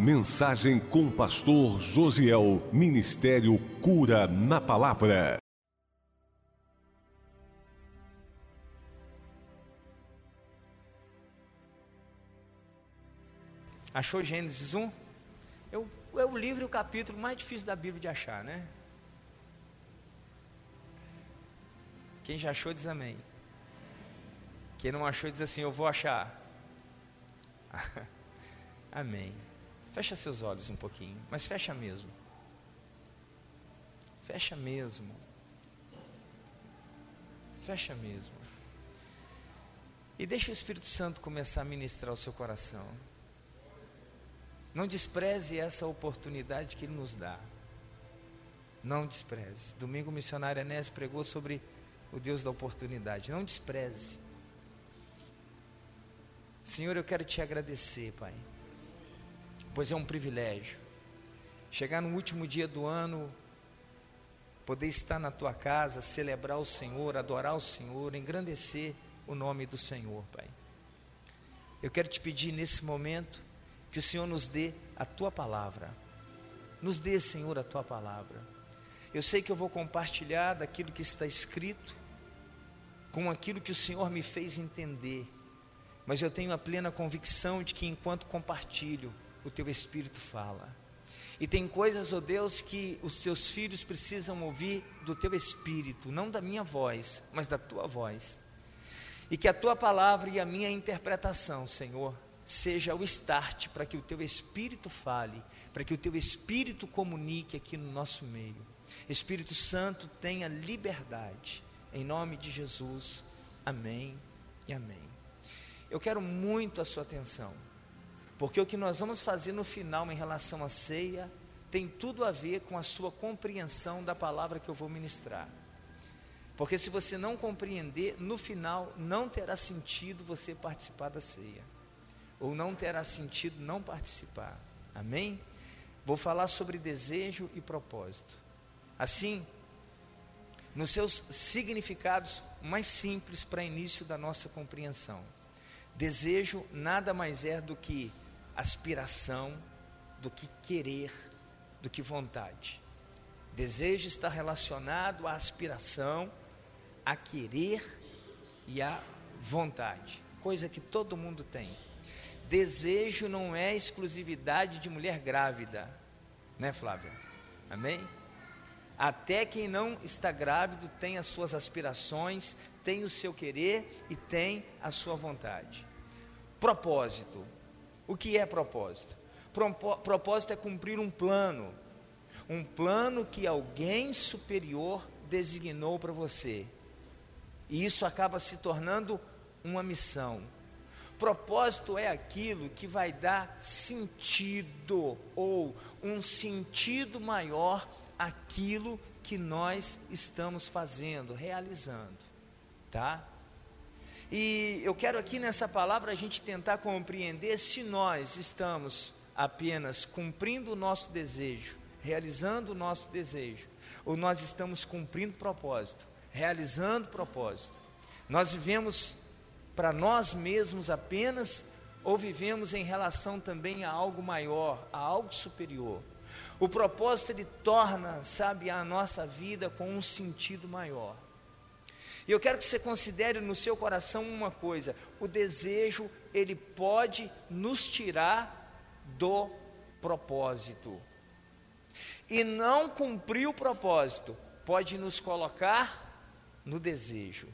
Mensagem com o pastor Josiel. Ministério Cura na Palavra. Achou Gênesis 1? É o, é o livro e o capítulo mais difícil da Bíblia de achar, né? Quem já achou, diz amém. Quem não achou, diz assim: Eu vou achar. amém. Fecha seus olhos um pouquinho, mas fecha mesmo. Fecha mesmo. Fecha mesmo. E deixa o Espírito Santo começar a ministrar o seu coração. Não despreze essa oportunidade que Ele nos dá. Não despreze. Domingo o missionário Enés pregou sobre o Deus da oportunidade. Não despreze. Senhor, eu quero te agradecer, Pai, pois é um privilégio chegar no último dia do ano, poder estar na tua casa, celebrar o Senhor, adorar o Senhor, engrandecer o nome do Senhor, Pai. Eu quero te pedir nesse momento que o Senhor nos dê a tua palavra. Nos dê, Senhor, a tua palavra. Eu sei que eu vou compartilhar daquilo que está escrito com aquilo que o Senhor me fez entender. Mas eu tenho a plena convicção de que enquanto compartilho, o teu espírito fala. E tem coisas, ó oh Deus, que os seus filhos precisam ouvir do teu espírito, não da minha voz, mas da tua voz. E que a tua palavra e a minha interpretação, Senhor, seja o start para que o teu espírito fale, para que o teu espírito comunique aqui no nosso meio. Espírito Santo, tenha liberdade. Em nome de Jesus. Amém e amém. Eu quero muito a sua atenção, porque o que nós vamos fazer no final em relação à ceia tem tudo a ver com a sua compreensão da palavra que eu vou ministrar. Porque se você não compreender, no final não terá sentido você participar da ceia ou não terá sentido não participar. Amém? Vou falar sobre desejo e propósito. Assim, nos seus significados mais simples para início da nossa compreensão. Desejo nada mais é do que aspiração, do que querer, do que vontade. Desejo está relacionado à aspiração, a querer e à vontade, coisa que todo mundo tem. Desejo não é exclusividade de mulher grávida, né, Flávia? Amém? Até quem não está grávido tem as suas aspirações, tem o seu querer e tem a sua vontade. Propósito. O que é propósito? Propósito é cumprir um plano, um plano que alguém superior designou para você. E isso acaba se tornando uma missão. Propósito é aquilo que vai dar sentido ou um sentido maior àquilo que nós estamos fazendo, realizando, tá? E eu quero aqui nessa palavra a gente tentar compreender se nós estamos apenas cumprindo o nosso desejo, realizando o nosso desejo, ou nós estamos cumprindo propósito, realizando propósito. Nós vivemos para nós mesmos apenas ou vivemos em relação também a algo maior, a algo superior? O propósito ele torna, sabe, a nossa vida com um sentido maior. E eu quero que você considere no seu coração uma coisa: o desejo ele pode nos tirar do propósito. E não cumprir o propósito pode nos colocar no desejo.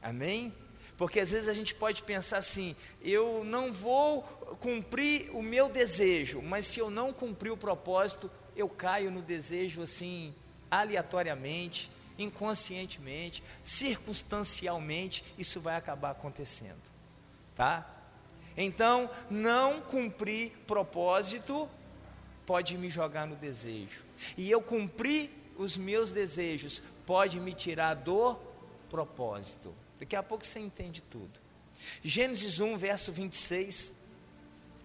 Amém? Porque às vezes a gente pode pensar assim: eu não vou cumprir o meu desejo, mas se eu não cumprir o propósito, eu caio no desejo assim, aleatoriamente, inconscientemente, circunstancialmente, isso vai acabar acontecendo. Tá? Então, não cumprir propósito pode me jogar no desejo. E eu cumprir os meus desejos pode me tirar do propósito. Daqui a pouco você entende tudo. Gênesis 1, verso 26.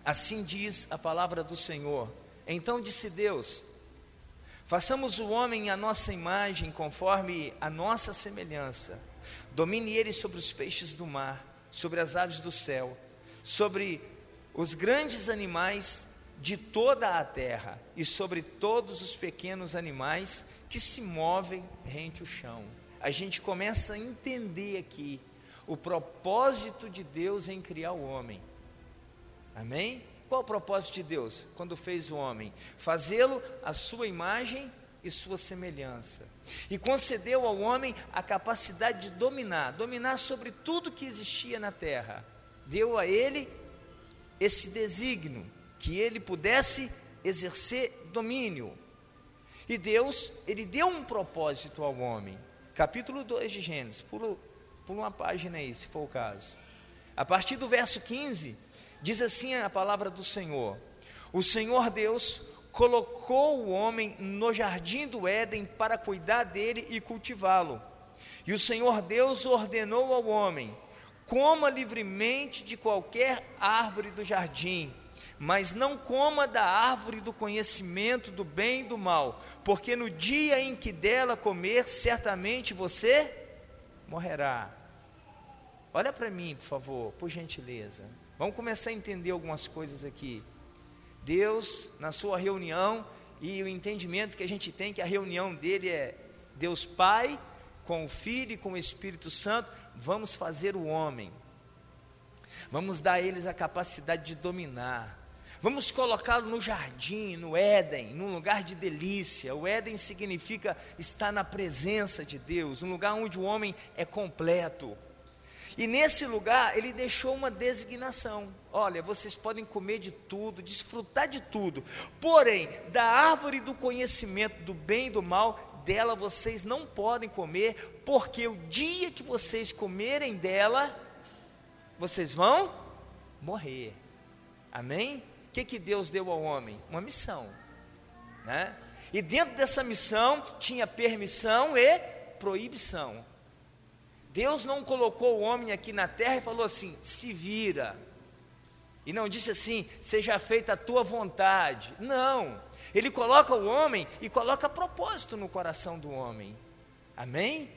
Assim diz a palavra do Senhor. Então disse Deus: Façamos o homem à nossa imagem, conforme a nossa semelhança. Domine ele sobre os peixes do mar, sobre as aves do céu, sobre os grandes animais de toda a terra e sobre todos os pequenos animais que se movem rente o chão. A gente começa a entender aqui o propósito de Deus em criar o homem. Amém? Qual o propósito de Deus quando fez o homem? Fazê-lo à sua imagem e sua semelhança. E concedeu ao homem a capacidade de dominar, dominar sobre tudo que existia na terra. Deu a ele esse desígnio, que ele pudesse exercer domínio. E Deus, ele deu um propósito ao homem. Capítulo 2 de Gênesis, pula, pula uma página aí, se for o caso. A partir do verso 15, diz assim a palavra do Senhor: O Senhor Deus colocou o homem no jardim do Éden para cuidar dele e cultivá-lo. E o Senhor Deus ordenou ao homem: coma livremente de qualquer árvore do jardim mas não coma da árvore do conhecimento do bem e do mal, porque no dia em que dela comer, certamente você morrerá. Olha para mim, por favor, por gentileza. Vamos começar a entender algumas coisas aqui. Deus, na sua reunião, e o entendimento que a gente tem que a reunião dele é Deus Pai com o Filho e com o Espírito Santo, vamos fazer o homem. Vamos dar a eles a capacidade de dominar. Vamos colocá-lo no jardim, no Éden, num lugar de delícia. O Éden significa estar na presença de Deus, um lugar onde o homem é completo. E nesse lugar ele deixou uma designação: olha, vocês podem comer de tudo, desfrutar de tudo, porém, da árvore do conhecimento do bem e do mal, dela vocês não podem comer, porque o dia que vocês comerem dela, vocês vão morrer. Amém? que, que Deus deu ao homem? Uma missão. Né? E dentro dessa missão tinha permissão e proibição. Deus não colocou o homem aqui na terra e falou assim: se vira. E não disse assim: seja feita a tua vontade. Não. Ele coloca o homem e coloca propósito no coração do homem. Amém?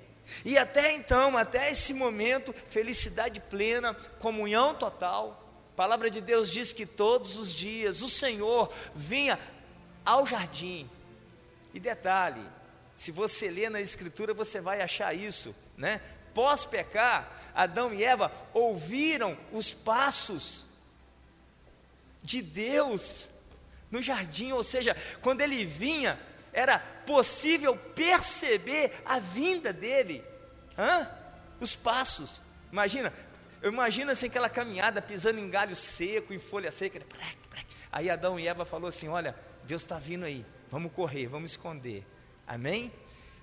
E até então, até esse momento, felicidade plena, comunhão total. A palavra de Deus diz que todos os dias o Senhor vinha ao jardim. E detalhe, se você ler na Escritura, você vai achar isso, né? Pós pecar, Adão e Eva ouviram os passos de Deus no jardim, ou seja, quando ele vinha, era possível perceber a vinda dele, Hã? os passos. Imagina, eu imagino assim aquela caminhada pisando em galho seco, em folha seca. Aí Adão e Eva falou assim: Olha, Deus está vindo aí, vamos correr, vamos esconder. Amém?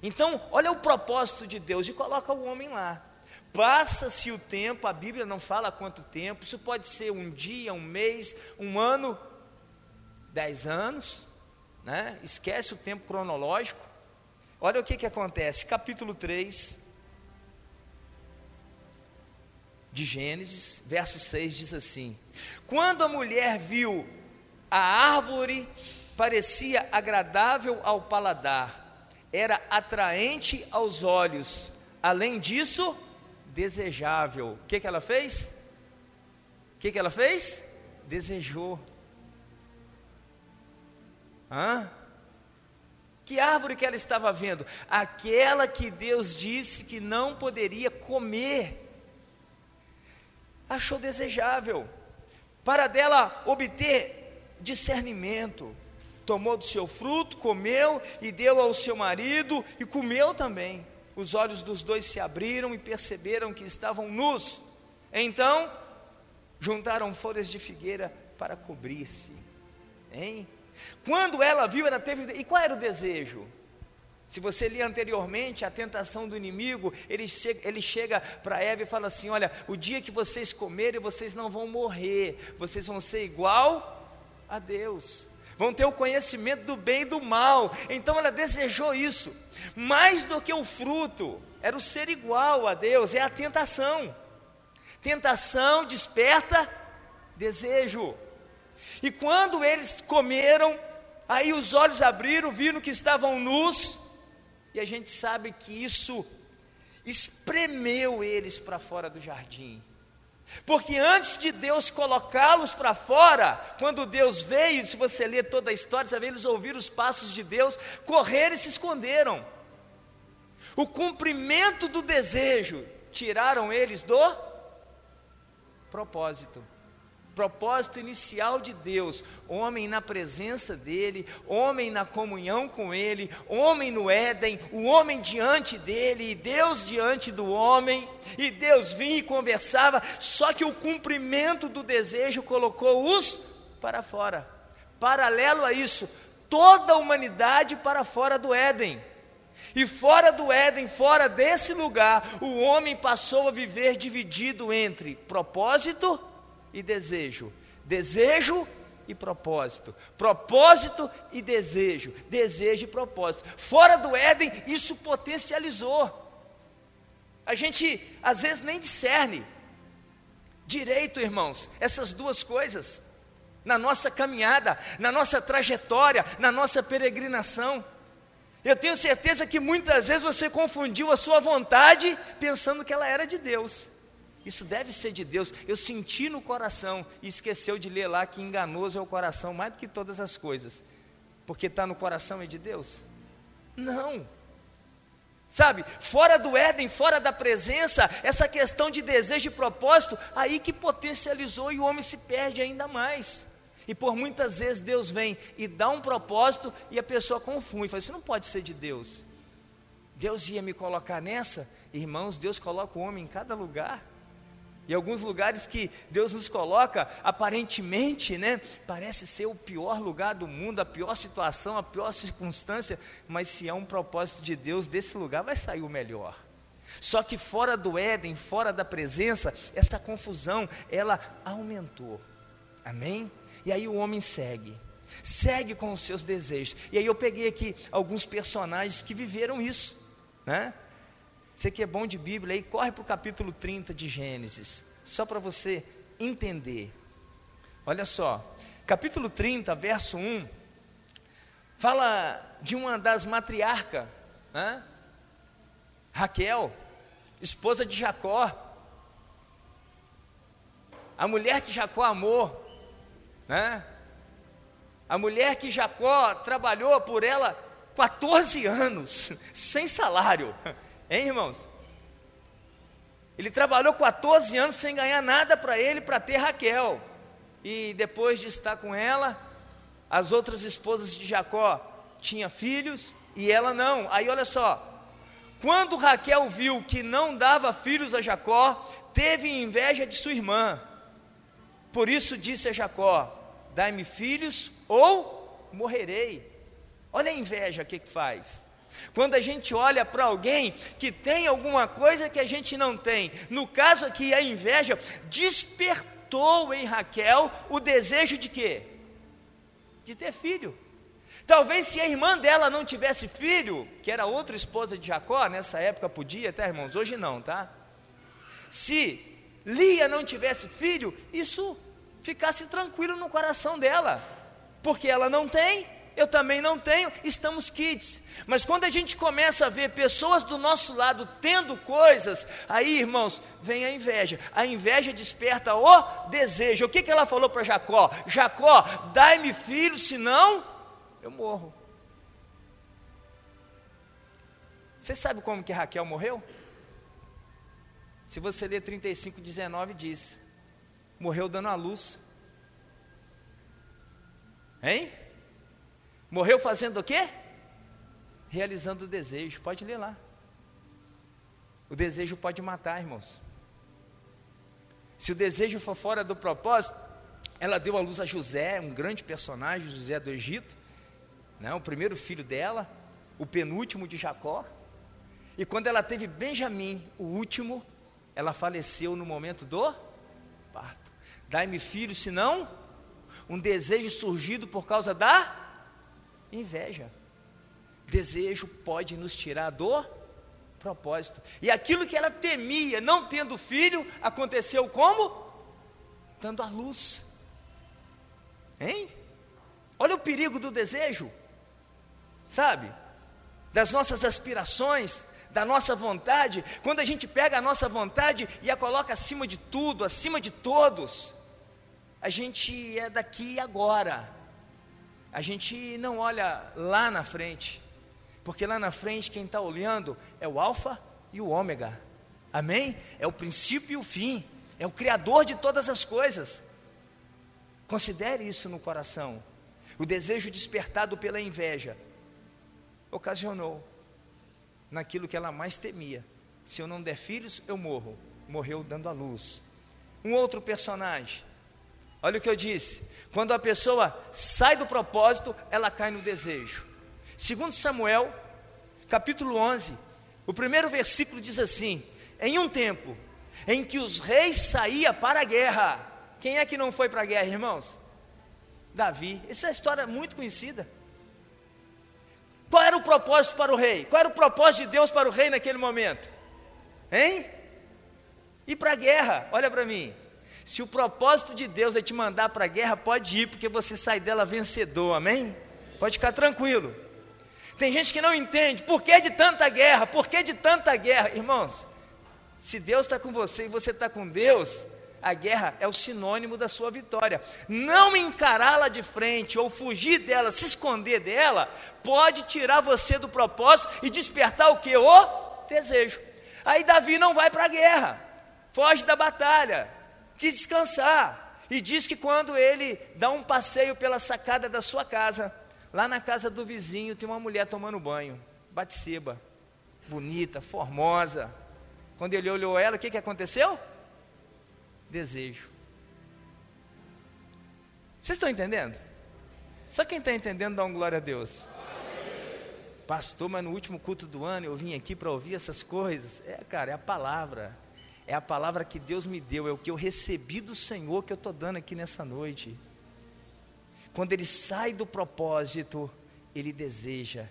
Então, olha o propósito de Deus e coloca o homem lá. Passa-se o tempo, a Bíblia não fala quanto tempo, isso pode ser um dia, um mês, um ano, dez anos, né? esquece o tempo cronológico. Olha o que, que acontece, capítulo 3, de Gênesis, verso 6 diz assim: Quando a mulher viu a árvore, parecia agradável ao paladar, era atraente aos olhos, além disso, desejável. O que, que ela fez? O que, que ela fez? Desejou. Hã? Que árvore que ela estava vendo? Aquela que Deus disse que não poderia comer achou desejável, para dela obter discernimento. Tomou do seu fruto, comeu e deu ao seu marido e comeu também. Os olhos dos dois se abriram e perceberam que estavam nus. Então, juntaram folhas de figueira para cobrir-se. Hein? Quando ela viu, ela teve. E qual era o desejo? Se você lia anteriormente a tentação do inimigo, ele chega, ele chega para Eva e fala assim: Olha, o dia que vocês comerem, vocês não vão morrer, vocês vão ser igual a Deus, vão ter o conhecimento do bem e do mal. Então ela desejou isso, mais do que o fruto, era o ser igual a Deus, é a tentação. Tentação desperta desejo. E quando eles comeram, aí os olhos abriram, viram que estavam nus, e a gente sabe que isso espremeu eles para fora do jardim. Porque antes de Deus colocá-los para fora, quando Deus veio, se você ler toda a história, você vê eles ouviram os passos de Deus, correram e se esconderam. O cumprimento do desejo tiraram eles do propósito propósito inicial de Deus: homem na presença dEle, homem na comunhão com Ele, homem no Éden, o homem diante dEle, e Deus diante do homem, e Deus vinha e conversava, só que o cumprimento do desejo colocou-os para fora. Paralelo a isso, toda a humanidade para fora do Éden. E fora do Éden, fora desse lugar, o homem passou a viver dividido entre propósito e e desejo, desejo e propósito, propósito e desejo, desejo e propósito. Fora do Éden, isso potencializou. A gente às vezes nem discerne direito, irmãos, essas duas coisas na nossa caminhada, na nossa trajetória, na nossa peregrinação. Eu tenho certeza que muitas vezes você confundiu a sua vontade pensando que ela era de Deus. Isso deve ser de Deus. Eu senti no coração e esqueceu de ler lá que enganoso é o coração mais do que todas as coisas. Porque está no coração é de Deus? Não. Sabe, fora do Éden, fora da presença, essa questão de desejo e propósito, aí que potencializou e o homem se perde ainda mais. E por muitas vezes Deus vem e dá um propósito e a pessoa confunde, fala, isso não pode ser de Deus. Deus ia me colocar nessa? Irmãos, Deus coloca o homem em cada lugar. E alguns lugares que Deus nos coloca, aparentemente, né, parece ser o pior lugar do mundo, a pior situação, a pior circunstância, mas se é um propósito de Deus, desse lugar vai sair o melhor. Só que fora do Éden, fora da presença, essa confusão, ela aumentou. Amém? E aí o homem segue. Segue com os seus desejos. E aí eu peguei aqui alguns personagens que viveram isso, né? Você que é bom de Bíblia aí, corre para o capítulo 30 de Gênesis, só para você entender. Olha só, capítulo 30, verso 1, fala de uma das matriarcas, né? Raquel, esposa de Jacó, a mulher que Jacó amou, né? A mulher que Jacó trabalhou por ela 14 anos, sem salário. Hein, irmãos? Ele trabalhou 14 anos sem ganhar nada para ele, para ter Raquel. E depois de estar com ela, as outras esposas de Jacó tinham filhos e ela não. Aí olha só. Quando Raquel viu que não dava filhos a Jacó, teve inveja de sua irmã. Por isso disse a Jacó: Dai-me filhos ou morrerei. Olha a inveja que, que faz. Quando a gente olha para alguém que tem alguma coisa que a gente não tem, no caso aqui a inveja despertou em Raquel o desejo de quê? De ter filho. Talvez se a irmã dela não tivesse filho, que era outra esposa de Jacó, nessa época podia, tá, irmãos? Hoje não, tá? Se Lia não tivesse filho, isso ficasse tranquilo no coração dela, porque ela não tem, eu também não tenho, estamos kids. Mas quando a gente começa a ver pessoas do nosso lado tendo coisas, aí, irmãos, vem a inveja. A inveja desperta o desejo. O que, que ela falou para Jacó? Jacó, dai-me filho, senão eu morro. Você sabe como que Raquel morreu? Se você ler 35, 19, diz: morreu dando a luz. Hein? Morreu fazendo o quê? Realizando o desejo. Pode ler lá. O desejo pode matar, irmãos. Se o desejo for fora do propósito, ela deu à luz a José, um grande personagem, José do Egito, né, o primeiro filho dela, o penúltimo de Jacó. E quando ela teve Benjamim, o último, ela faleceu no momento do parto. Dai-me filho, senão um desejo surgido por causa da Inveja. Desejo pode nos tirar do propósito. E aquilo que ela temia, não tendo filho, aconteceu como? Dando a luz. Hein? Olha o perigo do desejo. Sabe? Das nossas aspirações, da nossa vontade, quando a gente pega a nossa vontade e a coloca acima de tudo, acima de todos, a gente é daqui e agora. A gente não olha lá na frente, porque lá na frente quem está olhando é o Alfa e o Ômega. Amém? É o princípio e o fim. É o Criador de todas as coisas. Considere isso no coração. O desejo despertado pela inveja ocasionou naquilo que ela mais temia. Se eu não der filhos, eu morro. Morreu dando a luz. Um outro personagem. Olha o que eu disse. Quando a pessoa sai do propósito, ela cai no desejo. Segundo Samuel, capítulo 11, o primeiro versículo diz assim: Em um tempo em que os reis saíam para a guerra. Quem é que não foi para a guerra, irmãos? Davi. Essa é uma história muito conhecida. Qual era o propósito para o rei? Qual era o propósito de Deus para o rei naquele momento? Hein? Ir para a guerra, olha para mim. Se o propósito de Deus é te mandar para a guerra, pode ir, porque você sai dela vencedor, amém? Pode ficar tranquilo. Tem gente que não entende, por que de tanta guerra? Por que de tanta guerra? Irmãos, se Deus está com você e você está com Deus, a guerra é o sinônimo da sua vitória. Não encará-la de frente ou fugir dela, se esconder dela, pode tirar você do propósito e despertar o que? O desejo. Aí Davi não vai para a guerra, foge da batalha, quis descansar. E diz que quando ele dá um passeio pela sacada da sua casa, lá na casa do vizinho tem uma mulher tomando banho, Batseba, bonita, formosa. Quando ele olhou ela, o que, que aconteceu? desejo. Vocês estão entendendo? Só quem está entendendo dá um glória a Deus. Pastor, mas no último culto do ano eu vim aqui para ouvir essas coisas. É, cara, é a palavra. É a palavra que Deus me deu, é o que eu recebi do Senhor que eu estou dando aqui nessa noite. Quando ele sai do propósito, ele deseja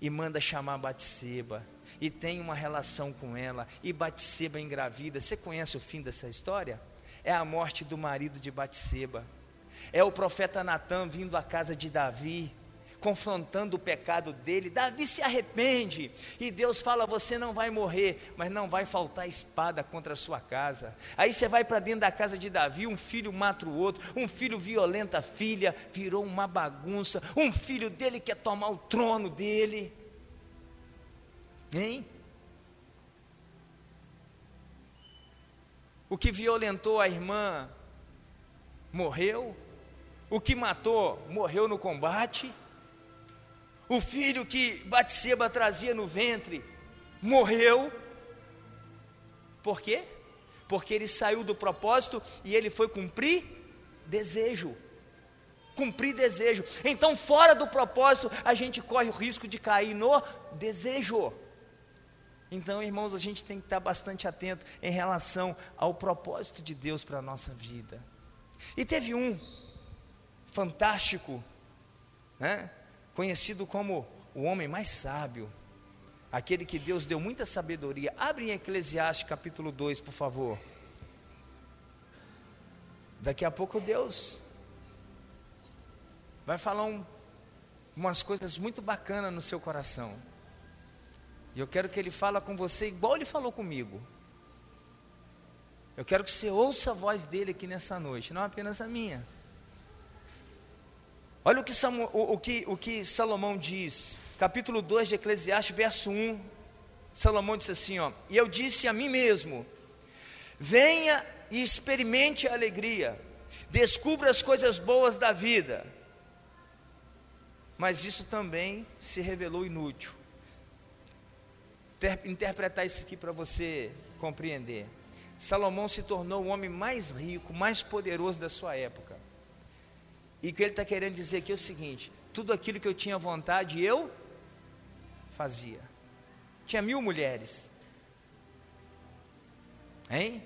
e manda chamar Batseba e tem uma relação com ela e Batseba engravida. Você conhece o fim dessa história? é a morte do marido de Batseba. É o profeta Natan vindo à casa de Davi, confrontando o pecado dele. Davi se arrepende e Deus fala: Você não vai morrer, mas não vai faltar espada contra a sua casa. Aí você vai para dentro da casa de Davi, um filho mata o outro, um filho violenta a filha, virou uma bagunça. Um filho dele quer tomar o trono dele. Hein? O que violentou a irmã morreu. O que matou morreu no combate. O filho que Batseba trazia no ventre morreu. Por quê? Porque ele saiu do propósito e ele foi cumprir desejo. Cumprir desejo. Então, fora do propósito, a gente corre o risco de cair no desejo. Então, irmãos, a gente tem que estar bastante atento em relação ao propósito de Deus para a nossa vida. E teve um fantástico, né, conhecido como o homem mais sábio, aquele que Deus deu muita sabedoria. Abre em Eclesiastes capítulo 2, por favor. Daqui a pouco Deus vai falar um, umas coisas muito bacanas no seu coração. E eu quero que ele fale com você igual ele falou comigo. Eu quero que você ouça a voz dele aqui nessa noite, não apenas a minha. Olha o que, o, o, que, o que Salomão diz, capítulo 2 de Eclesiastes, verso 1. Salomão disse assim: ó, E eu disse a mim mesmo: Venha e experimente a alegria, descubra as coisas boas da vida. Mas isso também se revelou inútil interpretar isso aqui para você compreender. Salomão se tornou o homem mais rico, mais poderoso da sua época. E o que ele está querendo dizer aqui é o seguinte: tudo aquilo que eu tinha vontade, eu fazia. Tinha mil mulheres. Hein?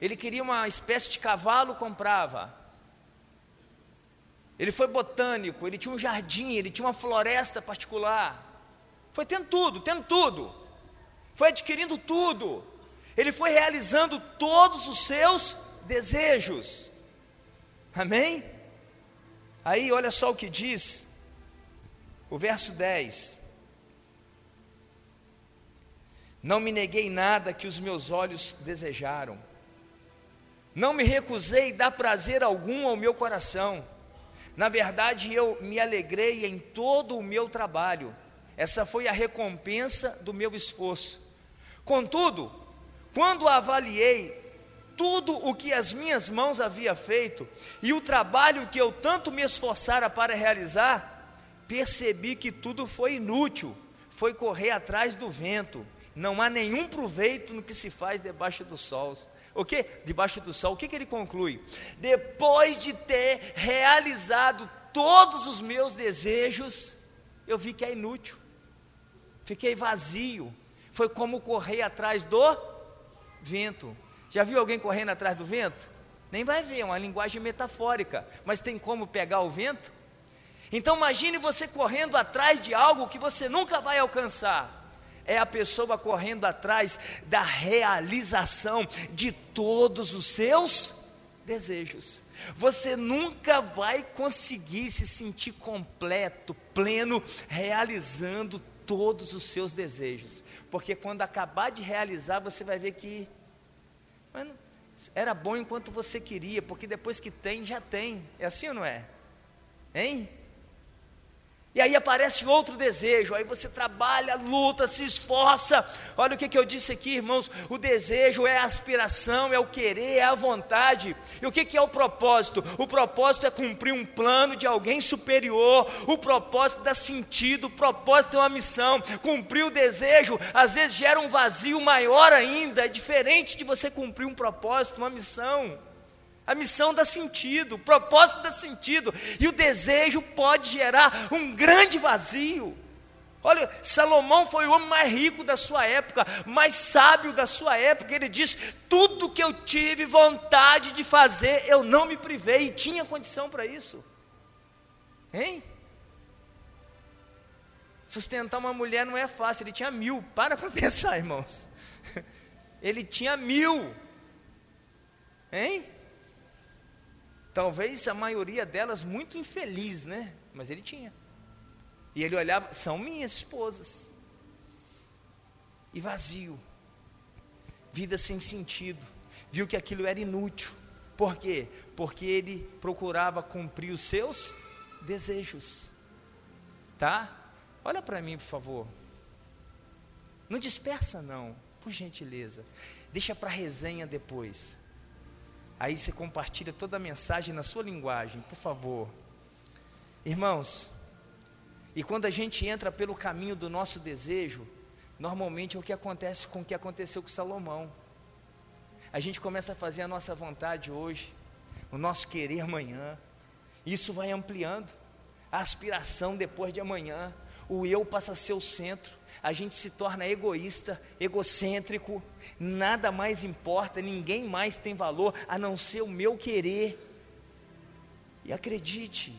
Ele queria uma espécie de cavalo, comprava. Ele foi botânico, ele tinha um jardim, ele tinha uma floresta particular. Foi tendo tudo, tendo tudo. Foi adquirindo tudo. Ele foi realizando todos os seus desejos. Amém? Aí, olha só o que diz o verso 10. Não me neguei nada que os meus olhos desejaram. Não me recusei dar prazer algum ao meu coração. Na verdade, eu me alegrei em todo o meu trabalho. Essa foi a recompensa do meu esforço. Contudo, quando avaliei tudo o que as minhas mãos havia feito e o trabalho que eu tanto me esforçara para realizar, percebi que tudo foi inútil, foi correr atrás do vento. Não há nenhum proveito no que se faz debaixo do sol. O que? Debaixo do sol. O que, que ele conclui? Depois de ter realizado todos os meus desejos, eu vi que é inútil. Fiquei vazio. Foi como correr atrás do vento. Já viu alguém correndo atrás do vento? Nem vai ver, é uma linguagem metafórica, mas tem como pegar o vento? Então imagine você correndo atrás de algo que você nunca vai alcançar. É a pessoa correndo atrás da realização de todos os seus desejos. Você nunca vai conseguir se sentir completo, pleno, realizando todos os seus desejos. Porque quando acabar de realizar, você vai ver que mas era bom enquanto você queria, porque depois que tem, já tem. É assim ou não é? Hein? E aí aparece outro desejo, aí você trabalha, luta, se esforça. Olha o que, que eu disse aqui, irmãos: o desejo é a aspiração, é o querer, é a vontade. E o que, que é o propósito? O propósito é cumprir um plano de alguém superior, o propósito dá sentido, o propósito é uma missão. Cumprir o desejo, às vezes gera um vazio maior ainda, é diferente de você cumprir um propósito, uma missão. A missão dá sentido, o propósito dá sentido, e o desejo pode gerar um grande vazio. Olha, Salomão foi o homem mais rico da sua época, mais sábio da sua época. Ele diz: Tudo que eu tive vontade de fazer, eu não me privei, e tinha condição para isso. Hein? Sustentar uma mulher não é fácil, ele tinha mil. Para para pensar, irmãos. Ele tinha mil. Hein? Talvez a maioria delas muito infeliz, né? Mas ele tinha. E ele olhava, são minhas esposas. E vazio. Vida sem sentido. Viu que aquilo era inútil. Por quê? Porque ele procurava cumprir os seus desejos. Tá? Olha para mim, por favor. Não dispersa não, por gentileza. Deixa para resenha depois. Aí você compartilha toda a mensagem na sua linguagem, por favor. Irmãos, e quando a gente entra pelo caminho do nosso desejo, normalmente é o que acontece com o que aconteceu com Salomão. A gente começa a fazer a nossa vontade hoje, o nosso querer amanhã. Isso vai ampliando. A aspiração depois de amanhã, o eu passa a ser o centro a gente se torna egoísta, egocêntrico, nada mais importa, ninguém mais tem valor a não ser o meu querer. E acredite,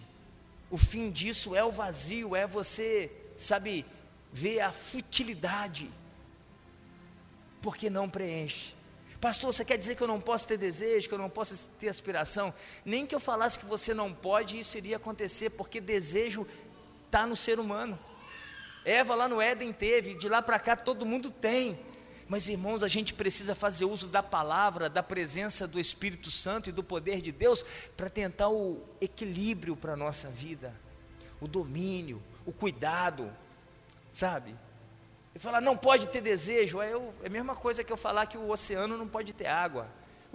o fim disso é o vazio, é você, sabe, ver a futilidade, porque não preenche. Pastor, você quer dizer que eu não posso ter desejo, que eu não posso ter aspiração? Nem que eu falasse que você não pode, isso iria acontecer, porque desejo está no ser humano. Eva lá no Éden teve, de lá para cá todo mundo tem. Mas irmãos, a gente precisa fazer uso da palavra, da presença do Espírito Santo e do poder de Deus para tentar o equilíbrio para a nossa vida, o domínio, o cuidado, sabe? E falar, não pode ter desejo, é, eu, é a mesma coisa que eu falar que o oceano não pode ter água.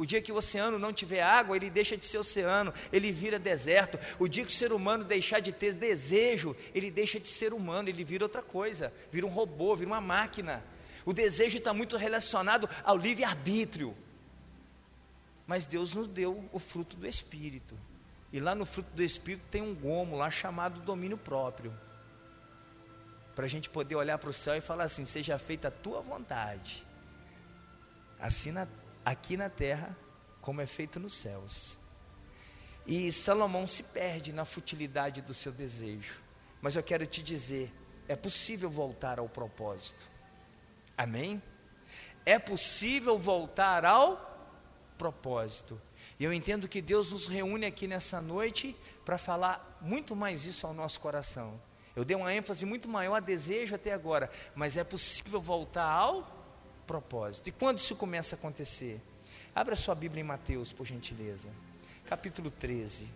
O dia que o oceano não tiver água, ele deixa de ser oceano, ele vira deserto. O dia que o ser humano deixar de ter desejo, ele deixa de ser humano, ele vira outra coisa, vira um robô, vira uma máquina. O desejo está muito relacionado ao livre-arbítrio. Mas Deus nos deu o fruto do Espírito. E lá no fruto do Espírito tem um gomo lá chamado domínio próprio. Para a gente poder olhar para o céu e falar assim: seja feita a tua vontade, assim na aqui na terra como é feito nos céus. E Salomão se perde na futilidade do seu desejo. Mas eu quero te dizer, é possível voltar ao propósito. Amém? É possível voltar ao propósito. E eu entendo que Deus nos reúne aqui nessa noite para falar muito mais isso ao nosso coração. Eu dei uma ênfase muito maior a desejo até agora, mas é possível voltar ao propósito. E quando isso começa a acontecer? Abra sua Bíblia em Mateus, por gentileza. Capítulo 13.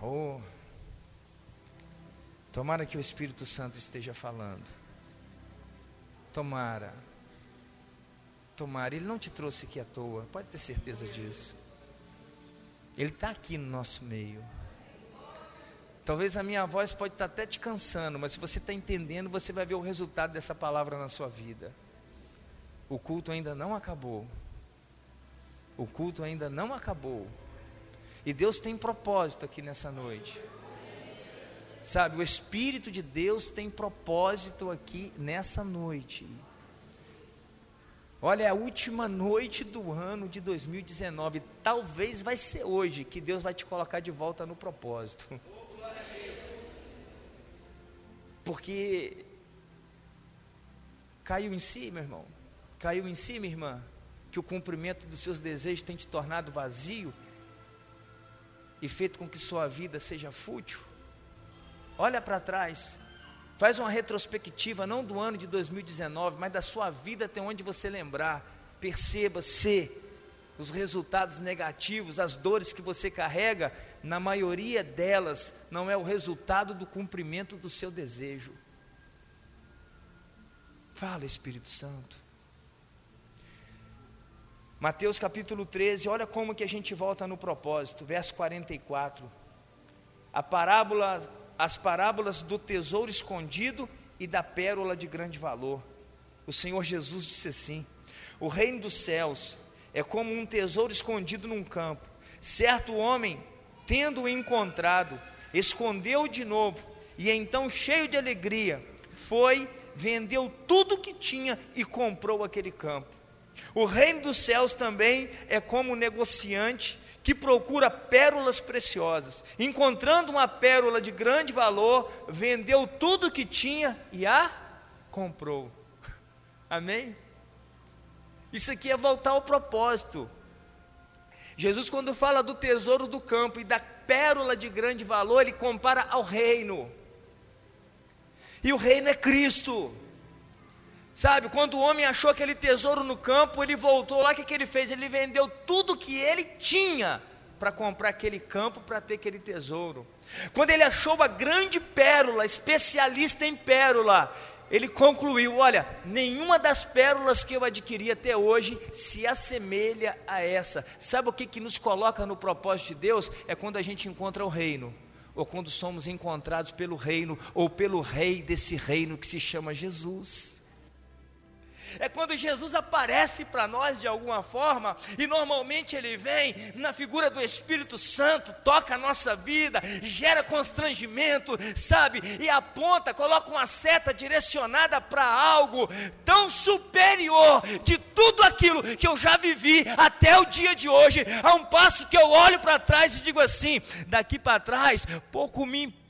Oh, tomara que o Espírito Santo esteja falando. Tomara. Tomara. Ele não te trouxe aqui à toa, pode ter certeza disso. Ele está aqui no nosso meio. Talvez a minha voz pode estar até te cansando, mas se você está entendendo, você vai ver o resultado dessa palavra na sua vida. O culto ainda não acabou. O culto ainda não acabou. E Deus tem propósito aqui nessa noite. Sabe, o Espírito de Deus tem propósito aqui nessa noite. Olha, é a última noite do ano de 2019. Talvez vai ser hoje que Deus vai te colocar de volta no propósito. Porque caiu em si, meu irmão. Caiu em si, minha irmã, que o cumprimento dos seus desejos tem te tornado vazio e feito com que sua vida seja fútil. Olha para trás, faz uma retrospectiva, não do ano de 2019, mas da sua vida até onde você lembrar. Perceba se os resultados negativos, as dores que você carrega, na maioria delas, não é o resultado do cumprimento do seu desejo. Fala, Espírito Santo. Mateus capítulo 13, olha como que a gente volta no propósito, verso 44. A parábola as parábolas do tesouro escondido e da pérola de grande valor. O Senhor Jesus disse assim: O reino dos céus é como um tesouro escondido num campo. Certo homem, tendo-o encontrado, escondeu-o de novo, e então, cheio de alegria, foi, vendeu tudo que tinha e comprou aquele campo. O reino dos céus também é como um negociante que procura pérolas preciosas. Encontrando uma pérola de grande valor, vendeu tudo que tinha e a comprou. Amém? Isso aqui é voltar ao propósito. Jesus, quando fala do tesouro do campo e da pérola de grande valor, ele compara ao reino. E o reino é Cristo. Sabe, quando o homem achou aquele tesouro no campo, ele voltou lá, o que, que ele fez? Ele vendeu tudo que ele tinha para comprar aquele campo, para ter aquele tesouro. Quando ele achou a grande pérola, especialista em pérola, ele concluiu: olha, nenhuma das pérolas que eu adquiri até hoje se assemelha a essa. Sabe o que, que nos coloca no propósito de Deus? É quando a gente encontra o reino, ou quando somos encontrados pelo reino, ou pelo rei desse reino que se chama Jesus é quando Jesus aparece para nós de alguma forma, e normalmente ele vem na figura do Espírito Santo, toca a nossa vida, gera constrangimento, sabe? E aponta, coloca uma seta direcionada para algo tão superior de tudo aquilo que eu já vivi até o dia de hoje, a um passo que eu olho para trás e digo assim: daqui para trás, pouco me importa,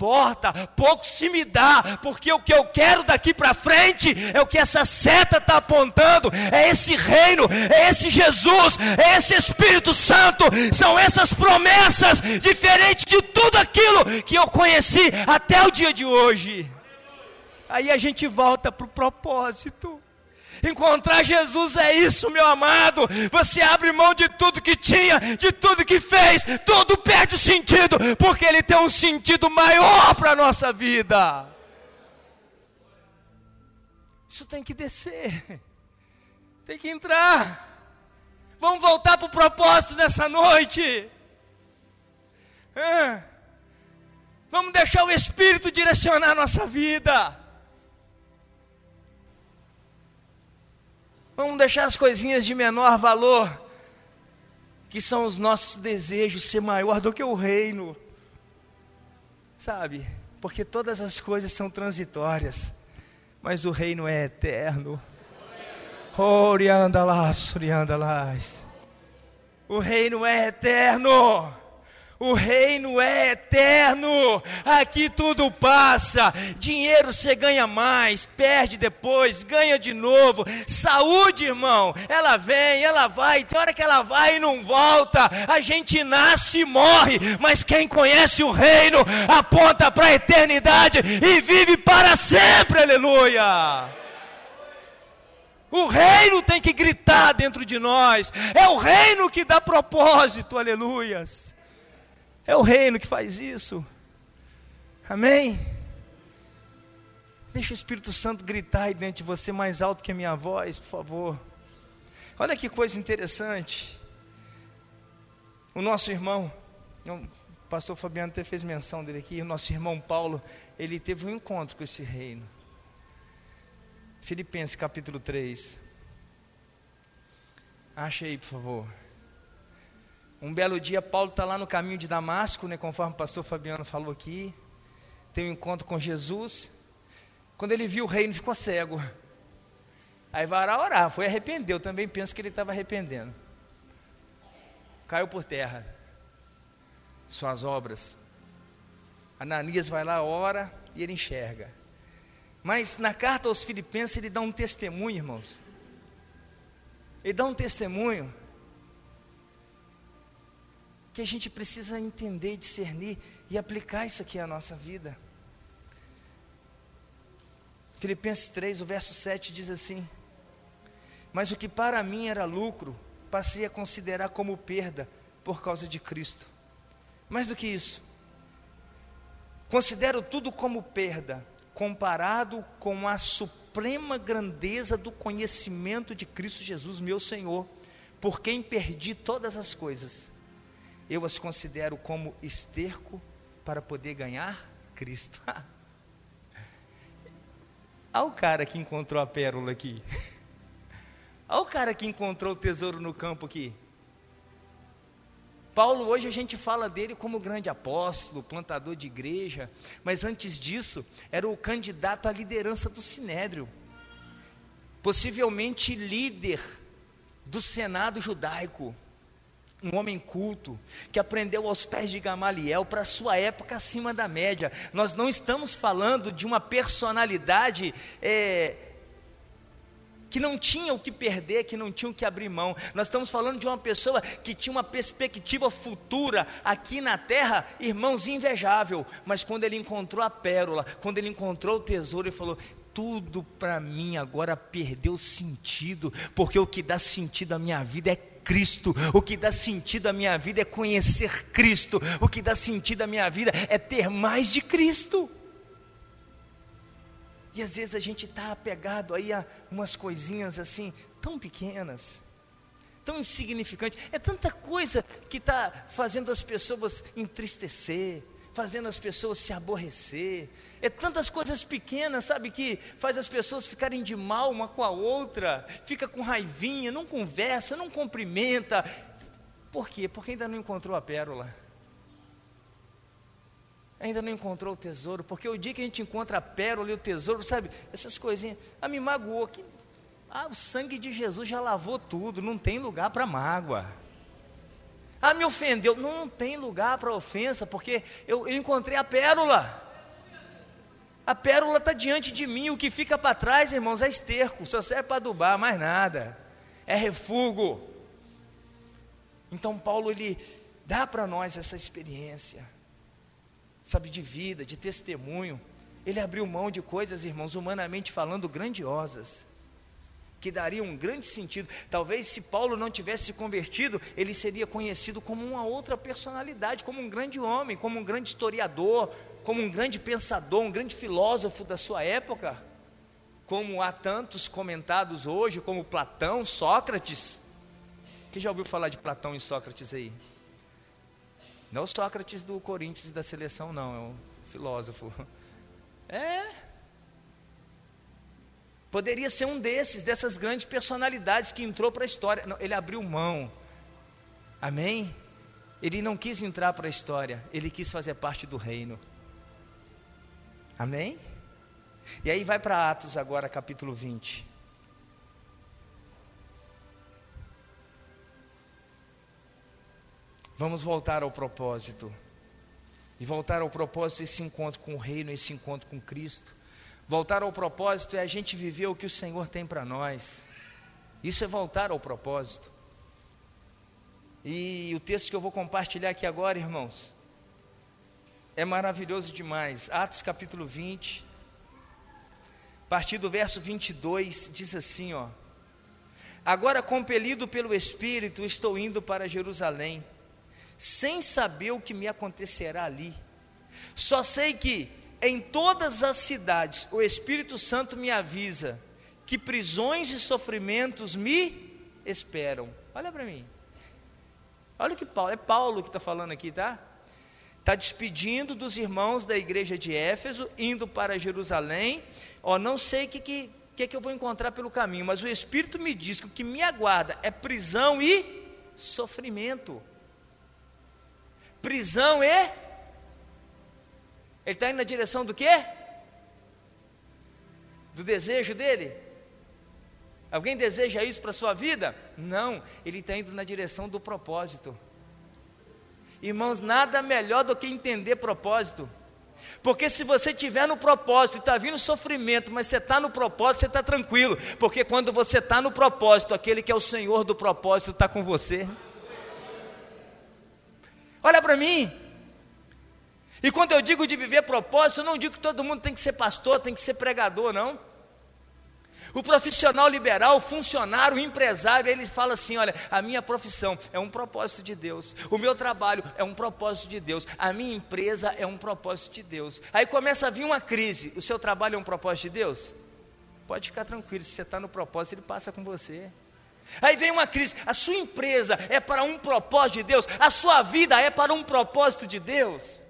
pouco se me dá, porque o que eu quero daqui para frente é o que essa seta está apontando, é esse reino, é esse Jesus, é esse Espírito Santo, são essas promessas diferentes de tudo aquilo que eu conheci até o dia de hoje. Aí a gente volta para o propósito. Encontrar Jesus é isso, meu amado. Você abre mão de tudo que tinha, de tudo que fez, tudo perde sentido, porque ele tem um sentido maior para a nossa vida. Isso tem que descer, tem que entrar. Vamos voltar para o propósito nessa noite. Ah, vamos deixar o Espírito direcionar a nossa vida. Vamos deixar as coisinhas de menor valor, que são os nossos desejos, ser maior do que o reino. Sabe? Porque todas as coisas são transitórias, mas o reino é eterno. Oriandalás, oriandalás. O reino é eterno. O reino é eterno. Aqui tudo passa. Dinheiro você ganha mais, perde depois, ganha de novo. Saúde, irmão, ela vem, ela vai. Tem hora que ela vai e não volta. A gente nasce e morre, mas quem conhece o reino aponta para a eternidade e vive para sempre. Aleluia. O reino tem que gritar dentro de nós. É o reino que dá propósito, aleluias. É o reino que faz isso. Amém? Deixa o Espírito Santo gritar aí dentro de você mais alto que a minha voz, por favor. Olha que coisa interessante. O nosso irmão, o pastor Fabiano até fez menção dele aqui, o nosso irmão Paulo, ele teve um encontro com esse reino. Filipenses capítulo 3. Acha aí, por favor. Um belo dia, Paulo está lá no caminho de Damasco, né, conforme o pastor Fabiano falou aqui. Tem um encontro com Jesus. Quando ele viu o reino, ficou cego. Aí vai orar, orar. Foi arrepender. Eu também penso que ele estava arrependendo. Caiu por terra. Suas obras. Ananias vai lá, ora e ele enxerga. Mas na carta aos Filipenses ele dá um testemunho, irmãos. Ele dá um testemunho que a gente precisa entender, discernir e aplicar isso aqui à nossa vida. Filipenses 3, o verso 7 diz assim: Mas o que para mim era lucro, passei a considerar como perda por causa de Cristo. Mais do que isso, considero tudo como perda comparado com a suprema grandeza do conhecimento de Cristo Jesus, meu Senhor, por quem perdi todas as coisas. Eu as considero como esterco para poder ganhar Cristo. Olha o cara que encontrou a pérola aqui. Olha o cara que encontrou o tesouro no campo aqui. Paulo, hoje a gente fala dele como grande apóstolo, plantador de igreja, mas antes disso, era o candidato à liderança do sinédrio, possivelmente líder do Senado judaico, um homem culto, que aprendeu aos pés de Gamaliel, para sua época acima da média. Nós não estamos falando de uma personalidade. É, que não tinha o que perder, que não tinha o que abrir mão. Nós estamos falando de uma pessoa que tinha uma perspectiva futura aqui na terra, irmãos, invejável. Mas quando ele encontrou a pérola, quando ele encontrou o tesouro, ele falou: tudo para mim agora perdeu sentido, porque o que dá sentido à minha vida é Cristo. O que dá sentido à minha vida é conhecer Cristo. O que dá sentido à minha vida é ter mais de Cristo. E às vezes a gente está apegado aí a umas coisinhas assim, tão pequenas, tão insignificantes. É tanta coisa que está fazendo as pessoas entristecer, fazendo as pessoas se aborrecer. É tantas coisas pequenas, sabe, que faz as pessoas ficarem de mal uma com a outra, fica com raivinha, não conversa, não cumprimenta. Por quê? Porque ainda não encontrou a pérola ainda não encontrou o tesouro, porque o dia que a gente encontra a pérola e o tesouro, sabe, essas coisinhas, ah, me magoou, que, ah, o sangue de Jesus já lavou tudo, não tem lugar para mágoa. Ah, me ofendeu, não, tem lugar para ofensa, porque eu, eu encontrei a pérola. A pérola está diante de mim, o que fica para trás, irmãos, é esterco, só serve para adubar, mais nada. É refúgio. Então Paulo ele dá para nós essa experiência sabe, de vida, de testemunho. Ele abriu mão de coisas, irmãos, humanamente falando, grandiosas, que dariam um grande sentido. Talvez se Paulo não tivesse se convertido, ele seria conhecido como uma outra personalidade, como um grande homem, como um grande historiador, como um grande pensador, um grande filósofo da sua época, como há tantos comentados hoje, como Platão, Sócrates. Quem já ouviu falar de Platão e Sócrates aí? Não o Sócrates do Corinthians e da seleção, não, é um filósofo. É. Poderia ser um desses, dessas grandes personalidades que entrou para a história. Não, ele abriu mão. Amém? Ele não quis entrar para a história, ele quis fazer parte do reino. Amém? E aí vai para Atos agora, capítulo 20. Vamos voltar ao propósito. E voltar ao propósito, esse encontro com o reino, esse encontro com Cristo. Voltar ao propósito é a gente viver o que o Senhor tem para nós. Isso é voltar ao propósito. E o texto que eu vou compartilhar aqui agora, irmãos, é maravilhoso demais. Atos capítulo 20, a partir do verso 22, diz assim, ó: Agora, compelido pelo Espírito, estou indo para Jerusalém, sem saber o que me acontecerá ali. Só sei que em todas as cidades o Espírito Santo me avisa que prisões e sofrimentos me esperam. Olha para mim. Olha que Paulo, é Paulo que está falando aqui, tá? Está despedindo dos irmãos da igreja de Éfeso, indo para Jerusalém. Ó, não sei o que, que, que, que eu vou encontrar pelo caminho, mas o Espírito me diz que o que me aguarda é prisão e sofrimento. Prisão e. Ele está indo na direção do quê? Do desejo dele? Alguém deseja isso para a sua vida? Não, ele está indo na direção do propósito. Irmãos, nada melhor do que entender propósito. Porque se você estiver no propósito e está vindo sofrimento, mas você está no propósito, você está tranquilo. Porque quando você está no propósito, aquele que é o Senhor do propósito está com você. Olha para mim. E quando eu digo de viver propósito, eu não digo que todo mundo tem que ser pastor, tem que ser pregador, não. O profissional liberal, o funcionário, o empresário, ele fala assim: olha, a minha profissão é um propósito de Deus, o meu trabalho é um propósito de Deus, a minha empresa é um propósito de Deus. Aí começa a vir uma crise: o seu trabalho é um propósito de Deus? Pode ficar tranquilo, se você está no propósito, ele passa com você. Aí vem uma crise: a sua empresa é para um propósito de Deus, a sua vida é para um propósito de Deus.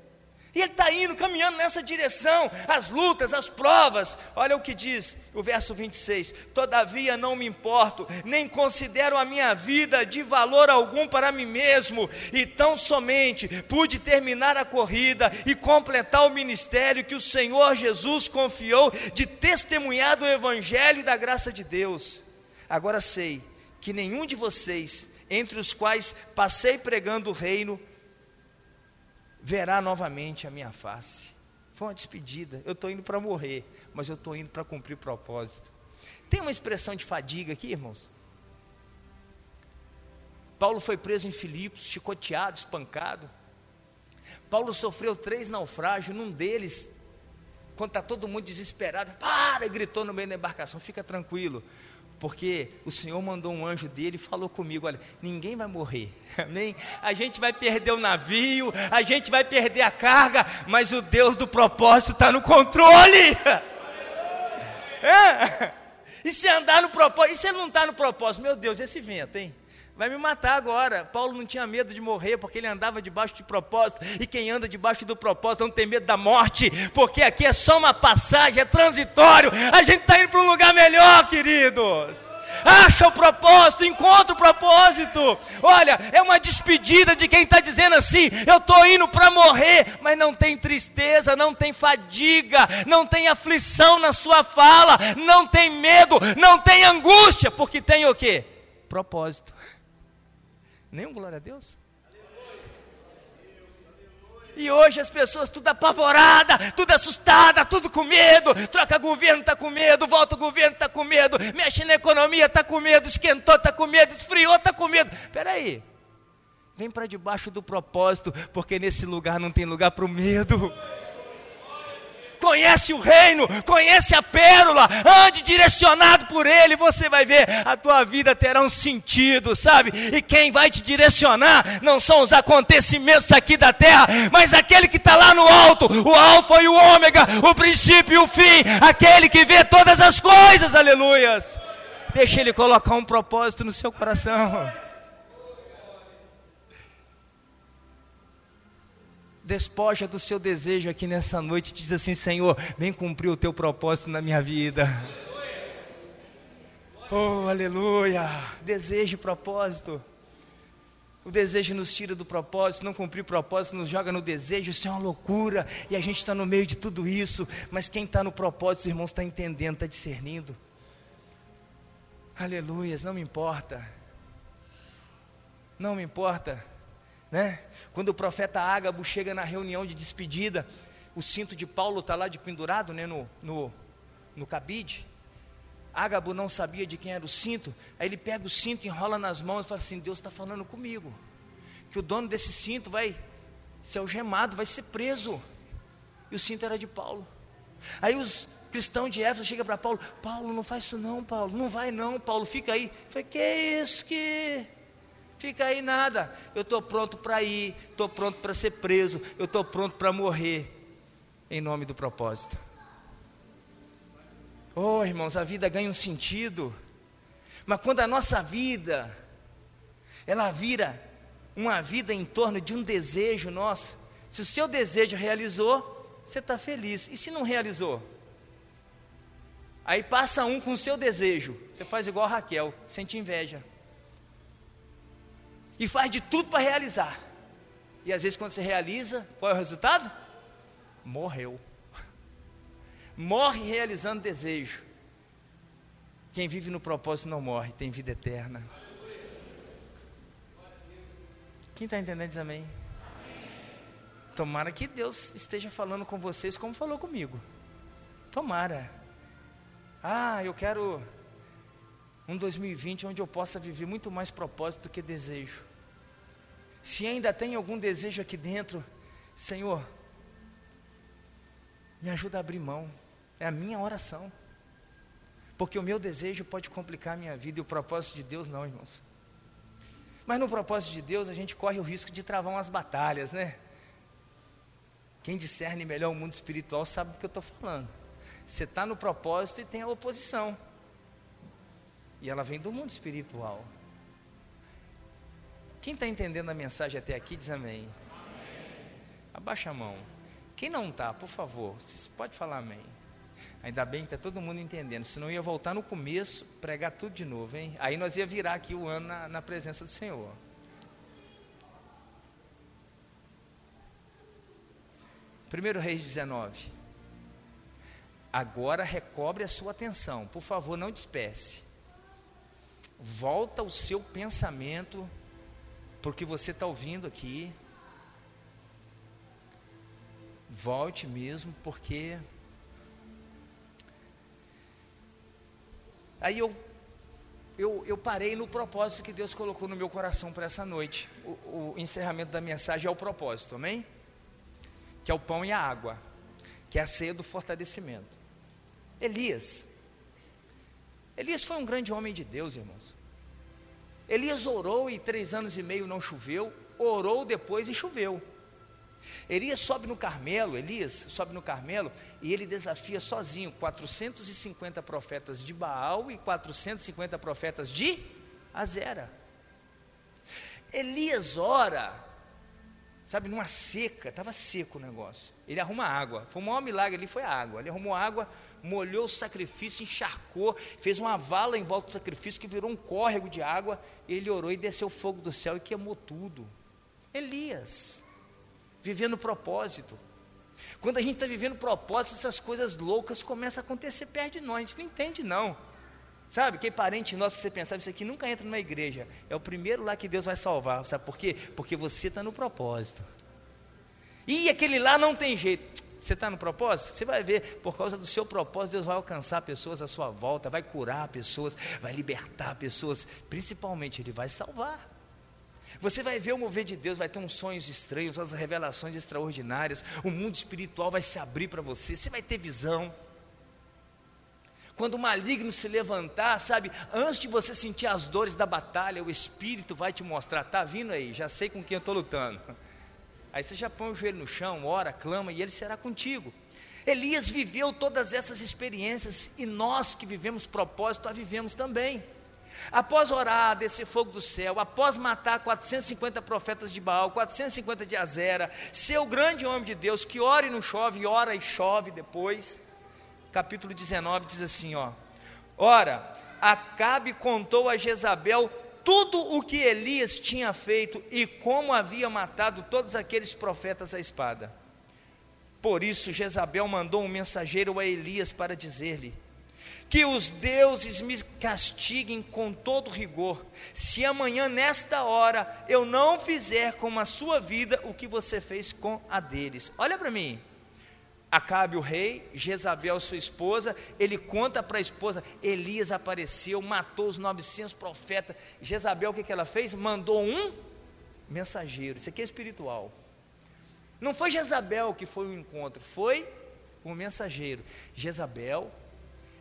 E ele está indo, caminhando nessa direção, as lutas, as provas. Olha o que diz o verso 26: Todavia não me importo, nem considero a minha vida de valor algum para mim mesmo, e tão somente pude terminar a corrida e completar o ministério que o Senhor Jesus confiou de testemunhar do Evangelho e da graça de Deus. Agora sei que nenhum de vocês, entre os quais passei pregando o reino, verá novamente a minha face. Foi uma despedida. Eu estou indo para morrer, mas eu estou indo para cumprir o propósito. Tem uma expressão de fadiga aqui, irmãos? Paulo foi preso em Filipos, chicoteado, espancado. Paulo sofreu três naufrágios, num deles, quando está todo mundo desesperado, para, gritou no meio da embarcação, fica tranquilo, porque o Senhor mandou um anjo dele e falou comigo: olha, ninguém vai morrer, amém? A gente vai perder o navio, a gente vai perder a carga, mas o Deus do propósito está no controle. É. E se andar no propósito, e se ele não está no propósito, meu Deus, esse vento, hein? Vai me matar agora. Paulo não tinha medo de morrer, porque ele andava debaixo de propósito, e quem anda debaixo do propósito não tem medo da morte, porque aqui é só uma passagem, é transitório, a gente está indo para um lugar melhor, queridos. Acha o propósito, encontra o propósito. Olha, é uma despedida de quem está dizendo assim: eu estou indo para morrer, mas não tem tristeza, não tem fadiga, não tem aflição na sua fala, não tem medo, não tem angústia, porque tem o que? Propósito. Nenhum glória a Deus. E hoje as pessoas tudo apavorada, tudo assustada, tudo com medo. Troca governo, está com medo. Volta o governo, está com medo. Mexe na economia, está com medo. Esquentou, está com medo. Esfriou, está com medo. Espera aí. Vem para debaixo do propósito, porque nesse lugar não tem lugar para o medo conhece o reino, conhece a pérola, ande direcionado por ele, você vai ver, a tua vida terá um sentido, sabe? E quem vai te direcionar não são os acontecimentos aqui da terra, mas aquele que está lá no alto, o Alfa e o Ômega, o princípio e o fim, aquele que vê todas as coisas, aleluias. Deixa ele colocar um propósito no seu coração. Despoja do seu desejo aqui nessa noite e diz assim: Senhor, vem cumprir o teu propósito na minha vida. Oh, aleluia! Desejo e propósito. O desejo nos tira do propósito, não cumprir o propósito nos joga no desejo, isso é uma loucura, e a gente está no meio de tudo isso, mas quem está no propósito, irmãos, está entendendo, está discernindo. Aleluias, não me importa, não me importa né? Quando o profeta Ágabo chega na reunião de despedida, o cinto de Paulo está lá de pendurado né, no, no, no cabide. Ágabo não sabia de quem era o cinto, aí ele pega o cinto, enrola nas mãos e fala assim: Deus está falando comigo, que o dono desse cinto vai ser algemado, vai ser preso. E o cinto era de Paulo. Aí os cristão de Éfeso chega para Paulo: Paulo, não faz isso não, Paulo, não vai não, Paulo, fica aí. Falei: Que isso que. Fica aí nada. Eu estou pronto para ir, estou pronto para ser preso, eu estou pronto para morrer, em nome do propósito. Oh, irmãos, a vida ganha um sentido, mas quando a nossa vida, ela vira uma vida em torno de um desejo nosso, se o seu desejo realizou, você está feliz, e se não realizou? Aí passa um com o seu desejo, você faz igual a Raquel, sente inveja. E faz de tudo para realizar. E às vezes quando você realiza, qual é o resultado? Morreu. Morre realizando desejo. Quem vive no propósito não morre, tem vida eterna. Quem está entendendo diz amém? Tomara que Deus esteja falando com vocês como falou comigo. Tomara. Ah, eu quero um 2020 onde eu possa viver muito mais propósito do que desejo. Se ainda tem algum desejo aqui dentro, Senhor, me ajuda a abrir mão. É a minha oração. Porque o meu desejo pode complicar a minha vida e o propósito de Deus não, irmãos. Mas no propósito de Deus a gente corre o risco de travar umas batalhas, né? Quem discerne melhor o mundo espiritual sabe do que eu estou falando. Você está no propósito e tem a oposição. E ela vem do mundo espiritual. Quem está entendendo a mensagem até aqui, diz amém. amém. Abaixa a mão. Quem não está, por favor, pode falar amém. Ainda bem que está todo mundo entendendo. Senão ia voltar no começo, pregar tudo de novo, hein? Aí nós ia virar aqui o ano na, na presença do Senhor. Primeiro Reis 19. Agora recobre a sua atenção, por favor, não despece. Volta o seu pensamento, porque você está ouvindo aqui. Volte mesmo, porque. Aí eu, eu, eu parei no propósito que Deus colocou no meu coração para essa noite. O, o encerramento da mensagem é o propósito, amém? Que é o pão e a água, que é a ceia do fortalecimento. Elias. Elias foi um grande homem de Deus, irmãos. Elias orou e três anos e meio não choveu, orou depois e choveu. Elias sobe no Carmelo, Elias sobe no Carmelo e ele desafia sozinho 450 profetas de Baal e 450 profetas de Azera. Elias ora, sabe, numa seca, estava seco o negócio. Ele arruma água. Foi o maior milagre ali, foi a água. Ele arrumou água, molhou o sacrifício, encharcou, fez uma vala em volta do sacrifício que virou um córrego de água. Ele orou e desceu fogo do céu e queimou tudo. Elias, vivendo propósito. Quando a gente está vivendo propósito, essas coisas loucas começam a acontecer perto de nós. A gente não entende, não. Sabe, que parente nosso que você pensava, isso aqui nunca entra numa igreja. É o primeiro lá que Deus vai salvar. Sabe por quê? Porque você está no propósito. E aquele lá não tem jeito. Você está no propósito? Você vai ver, por causa do seu propósito, Deus vai alcançar pessoas à sua volta, vai curar pessoas, vai libertar pessoas, principalmente Ele vai salvar. Você vai ver o mover de Deus, vai ter uns sonhos estranhos, umas revelações extraordinárias, o mundo espiritual vai se abrir para você, você vai ter visão. Quando o maligno se levantar, sabe, antes de você sentir as dores da batalha, o Espírito vai te mostrar, está vindo aí, já sei com quem eu estou lutando. Aí você já põe o joelho no chão, ora, clama e ele será contigo. Elias viveu todas essas experiências e nós que vivemos propósito, a vivemos também. Após orar, descer fogo do céu, após matar 450 profetas de Baal, 450 de Azera, ser o grande homem de Deus que ora e não chove, ora e chove depois. Capítulo 19 diz assim: ó. Ora, Acabe contou a Jezabel tudo o que Elias tinha feito e como havia matado todos aqueles profetas à espada. Por isso, Jezabel mandou um mensageiro a Elias para dizer-lhe: Que os deuses me castiguem com todo rigor, se amanhã, nesta hora, eu não fizer com a sua vida o que você fez com a deles. Olha para mim. Acabe o rei, Jezabel sua esposa, ele conta para a esposa, Elias apareceu, matou os 900 profetas. Jezabel o que, que ela fez? Mandou um mensageiro, isso aqui é espiritual. Não foi Jezabel que foi o encontro, foi o mensageiro. Jezabel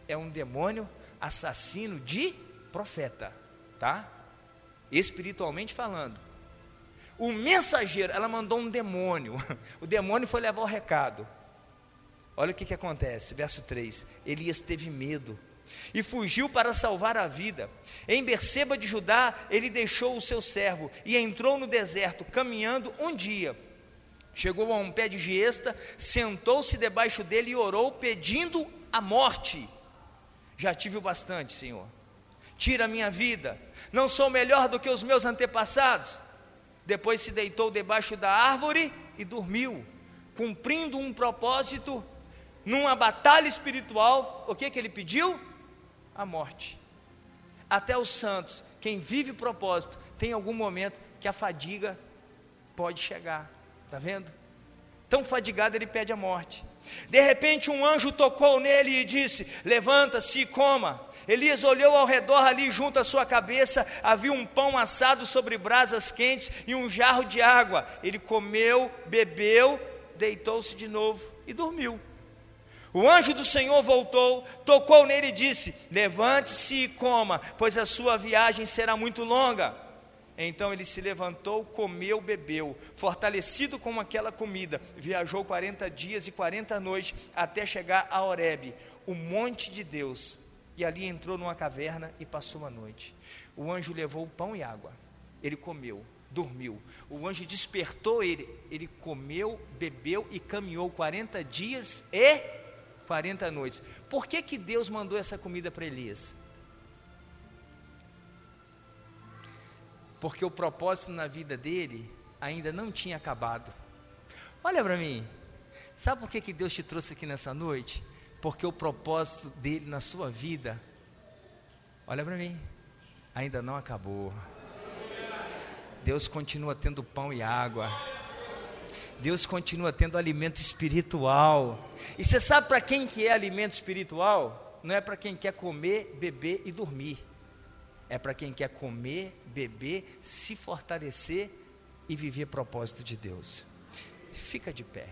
é um demônio assassino de profeta, tá? Espiritualmente falando. O mensageiro, ela mandou um demônio. O demônio foi levar o recado. Olha o que, que acontece, verso 3: Elias teve medo e fugiu para salvar a vida. Em Berseba de Judá, ele deixou o seu servo e entrou no deserto, caminhando um dia. Chegou a um pé de giesta, sentou-se debaixo dele e orou, pedindo a morte. Já tive o bastante, Senhor. Tira a minha vida. Não sou melhor do que os meus antepassados. Depois se deitou debaixo da árvore e dormiu, cumprindo um propósito numa batalha espiritual. O que que ele pediu? A morte. Até os santos, quem vive propósito, tem algum momento que a fadiga pode chegar. Está vendo? Tão fadigado ele pede a morte. De repente um anjo tocou nele e disse: Levanta-se e coma. Elias olhou ao redor ali junto à sua cabeça, havia um pão assado sobre brasas quentes e um jarro de água. Ele comeu, bebeu, deitou-se de novo e dormiu. O anjo do Senhor voltou, tocou nele e disse: Levante-se e coma, pois a sua viagem será muito longa. Então ele se levantou, comeu, bebeu, fortalecido com aquela comida, viajou 40 dias e 40 noites até chegar a Horebe, o monte de Deus, e ali entrou numa caverna e passou a noite. O anjo levou pão e água, ele comeu, dormiu. O anjo despertou ele, ele comeu, bebeu e caminhou 40 dias e 40 noites. Por que, que Deus mandou essa comida para Elias? porque o propósito na vida dele ainda não tinha acabado. Olha para mim, sabe por que, que Deus te trouxe aqui nessa noite? Porque o propósito dele na sua vida, olha para mim, ainda não acabou. Deus continua tendo pão e água. Deus continua tendo alimento espiritual. E você sabe para quem que é alimento espiritual? Não é para quem quer comer, beber e dormir é para quem quer comer, beber, se fortalecer e viver propósito de Deus. Fica de pé.